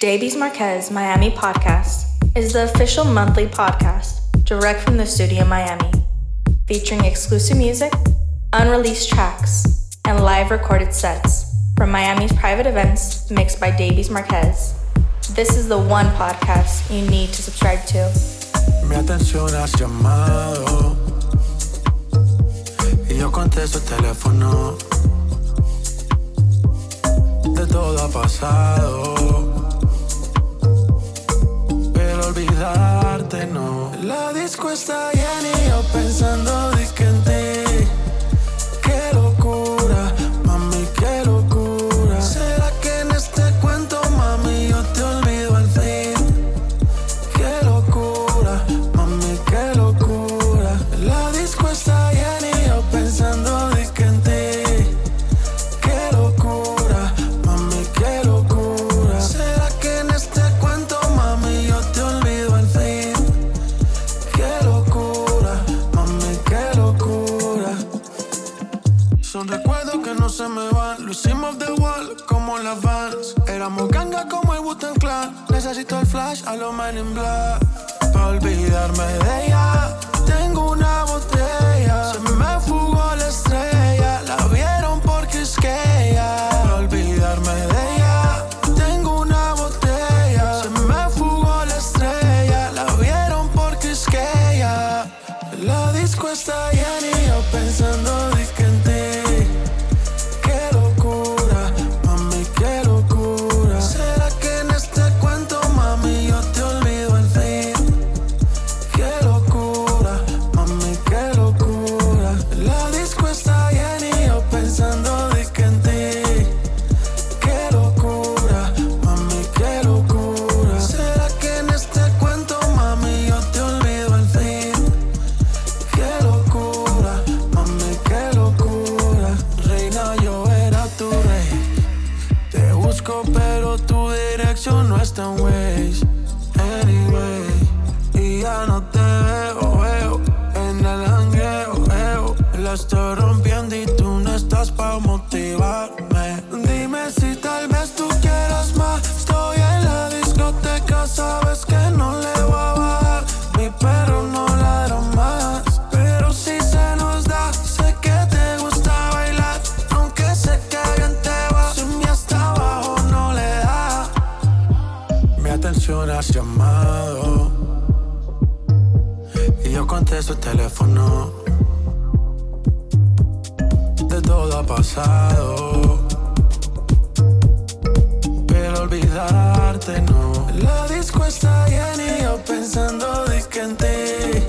Davies Marquez Miami Podcast is the official monthly podcast direct from the studio Miami, featuring exclusive music, unreleased tracks, and live recorded sets from Miami's private events mixed by Davies Marquez. This is the one podcast you need to subscribe to. Mi atención has llamado y yo contesto el teléfono. De todo ha pasado. olvidarte, no. La disco está llena y yo pensando de que en ti flash a lo Men in Black. Pa' olvidarme de ella pasado. Pero olvidarte no. La disco está llena y yo pensando de que en ti.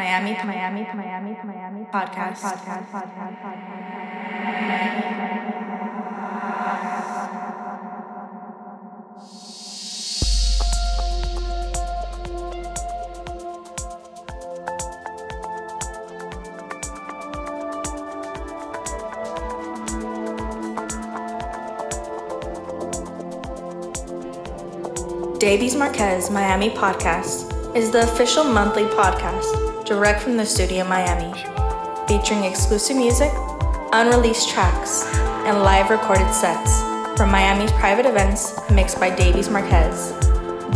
Miami, Miami, Miami, Miami podcast. podcast, podcast, podcast. Davies Marquez Miami Podcast is the official monthly podcast direct from the studio Miami, featuring exclusive music, unreleased tracks, and live recorded sets from Miami's private events mixed by Davies Marquez.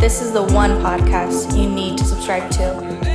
This is the one podcast you need to subscribe to.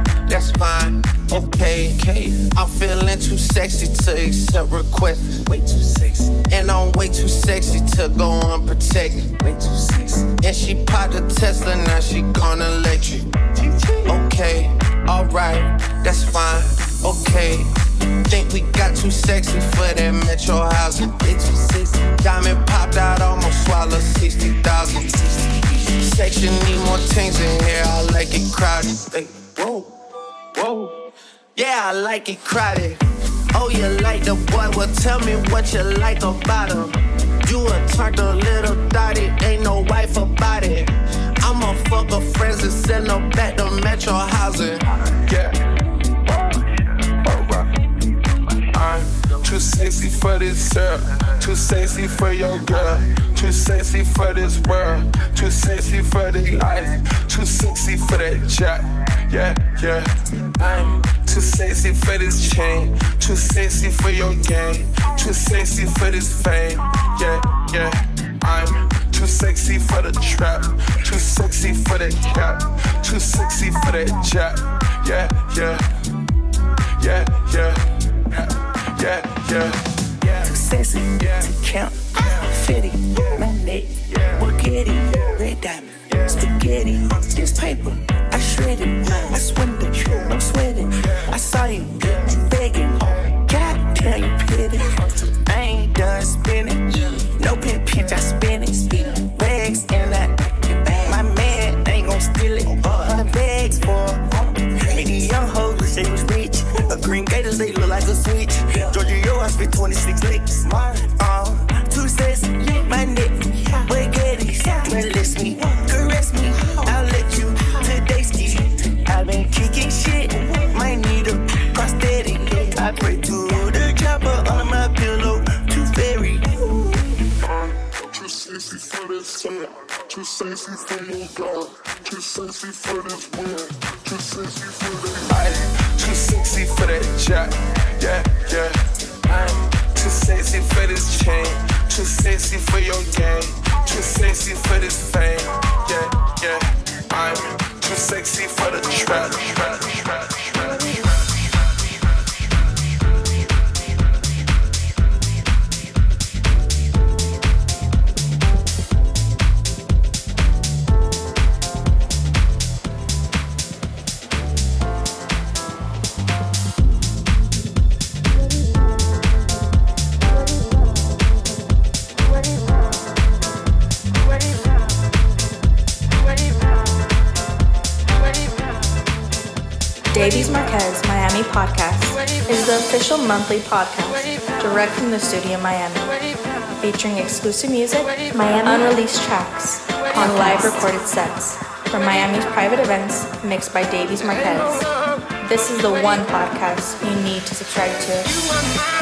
that's fine. Okay, okay. I'm feeling too sexy to accept requests. Way too sexy. And I'm way too sexy to go unprotected. Way too sexy. And she popped a Tesla, now she gonna let electric. Okay, alright, that's fine. Okay. Think we got too sexy for that metro housing. Way too sexy. Diamond popped out, almost swallowed 60,000. Section need more things in here, I like it crowded. Hey, whoa. Whoa. Yeah, I like it crowded. Oh, you like the boy? Well, tell me what you like about him. You a a little dotty, ain't no wife about it. I'ma fuck her friends and send her back to Metro housing. Yeah. Alright. I'm too sexy for this girl. Too sexy for your girl. Too sexy for this world. Too sexy for the life. Too sexy for that jack. Yeah, yeah. I'm too sexy for this chain. Too sexy for your game. Too sexy for this fame. Yeah, yeah. I'm too sexy for the trap. Too sexy for that cap. Too sexy for that jack. Yeah, yeah. Yeah, yeah. Yeah, yeah. Too sexy yeah. to count. Fitty, my neck, spaghetti, red diamond, spaghetti. This paper, I shred it. I it, I'm sweating. I saw you begging. God damn, you pity. I ain't done spinning. No pin pinch, I spin it. Bags in that. My man ain't gon' steal it. The bags for. These young hoes, say was rich. A green gators, they look like a switch. Georgia, yo, I spit 26 licks. Too sexy for your girl. Too sexy for this world. Too sexy for that life. Too sexy for that jack. Yeah, yeah. I'm too sexy for this chain. Too sexy for your game. Too sexy for this fame. Yeah, yeah. I'm too sexy for the trap, Podcast is the official monthly podcast direct from the studio in Miami, featuring exclusive music, Miami unreleased tracks, on live recorded sets from Miami's private events mixed by Davies Marquez. This is the one podcast you need to subscribe to.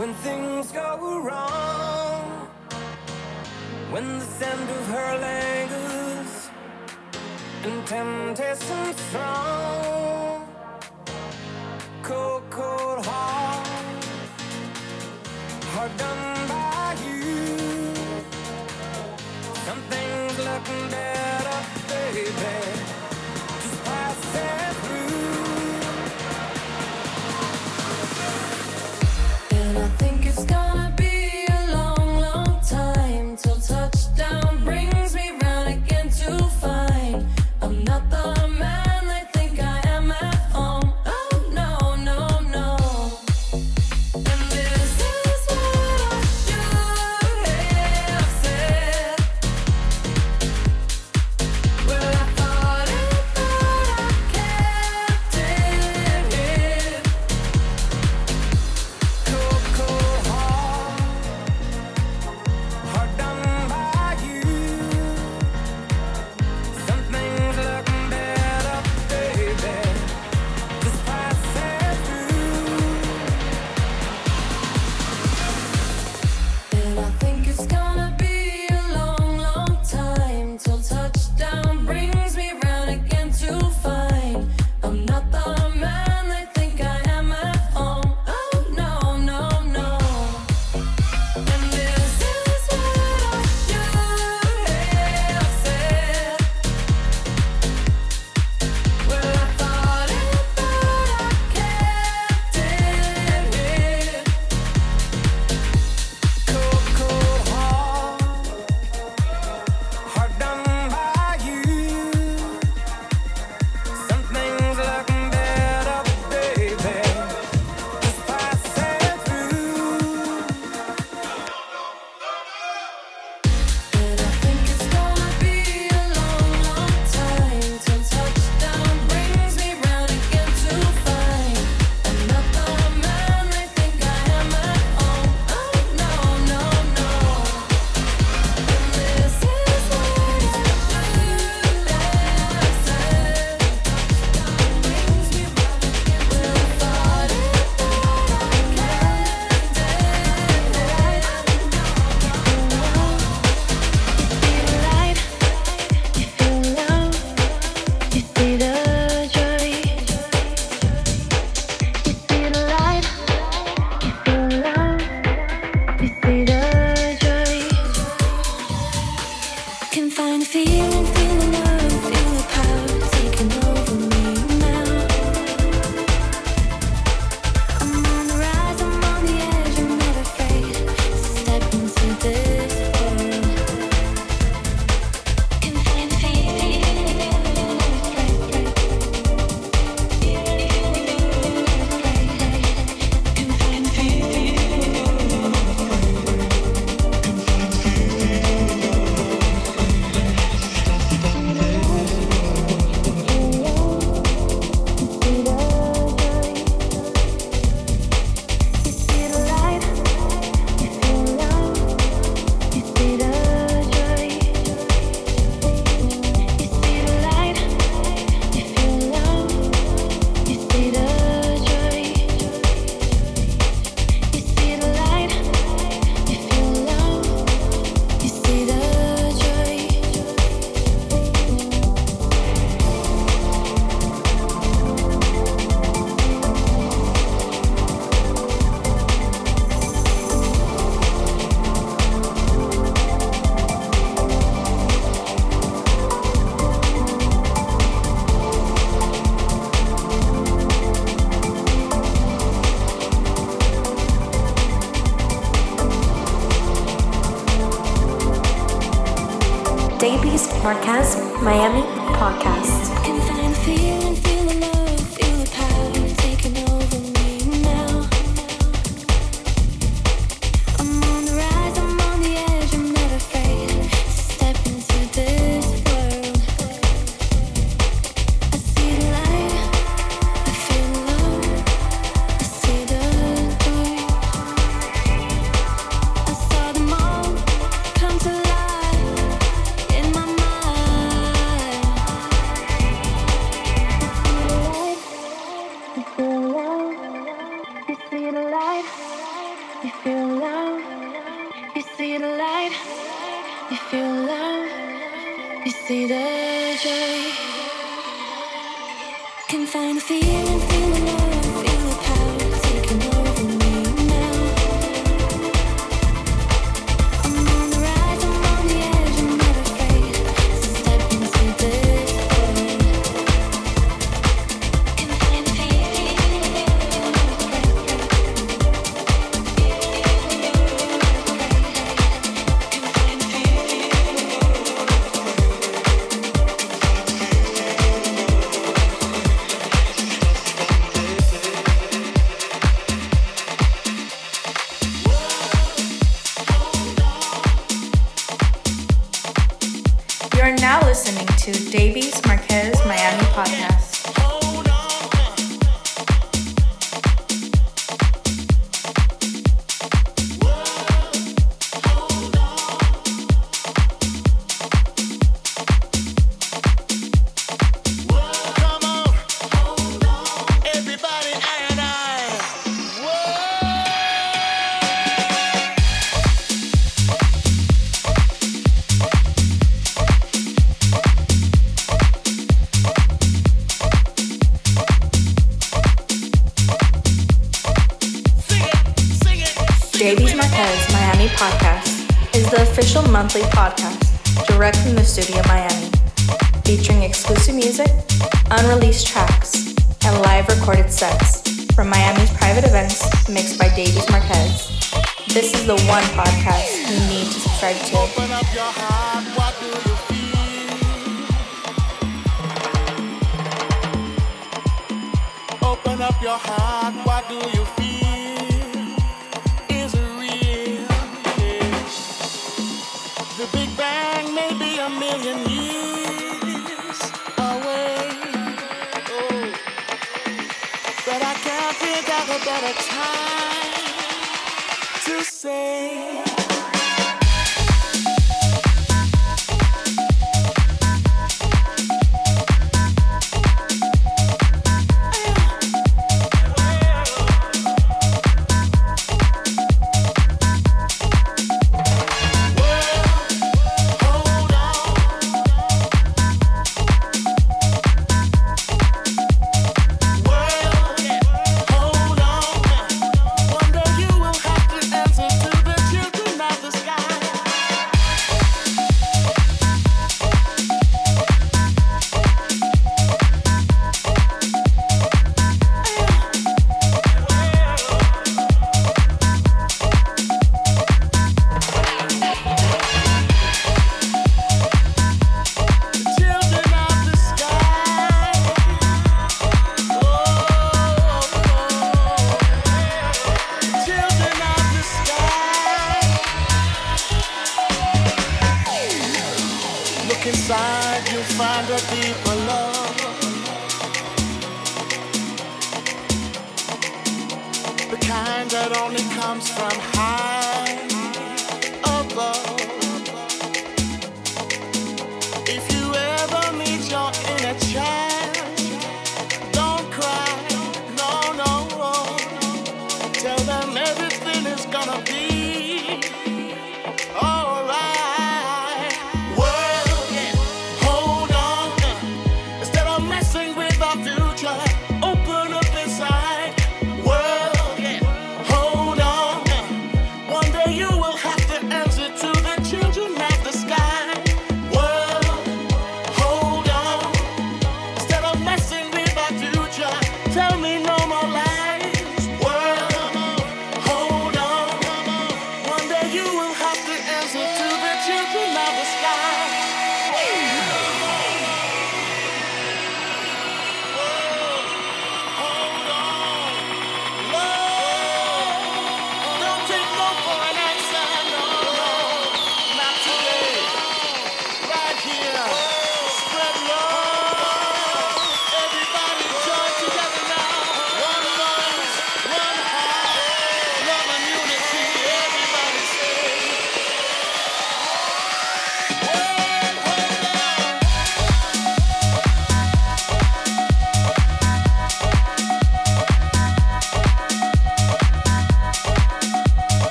when things go wrong, when the scent of her lingers and temptation strong, cold, cold heart, hard done by you. Something's looking down. find a feeling, feeling love. Davies Marquez Miami podcast. listening to Davies Marquez Miami Podcast. But I can't think of a better time to say.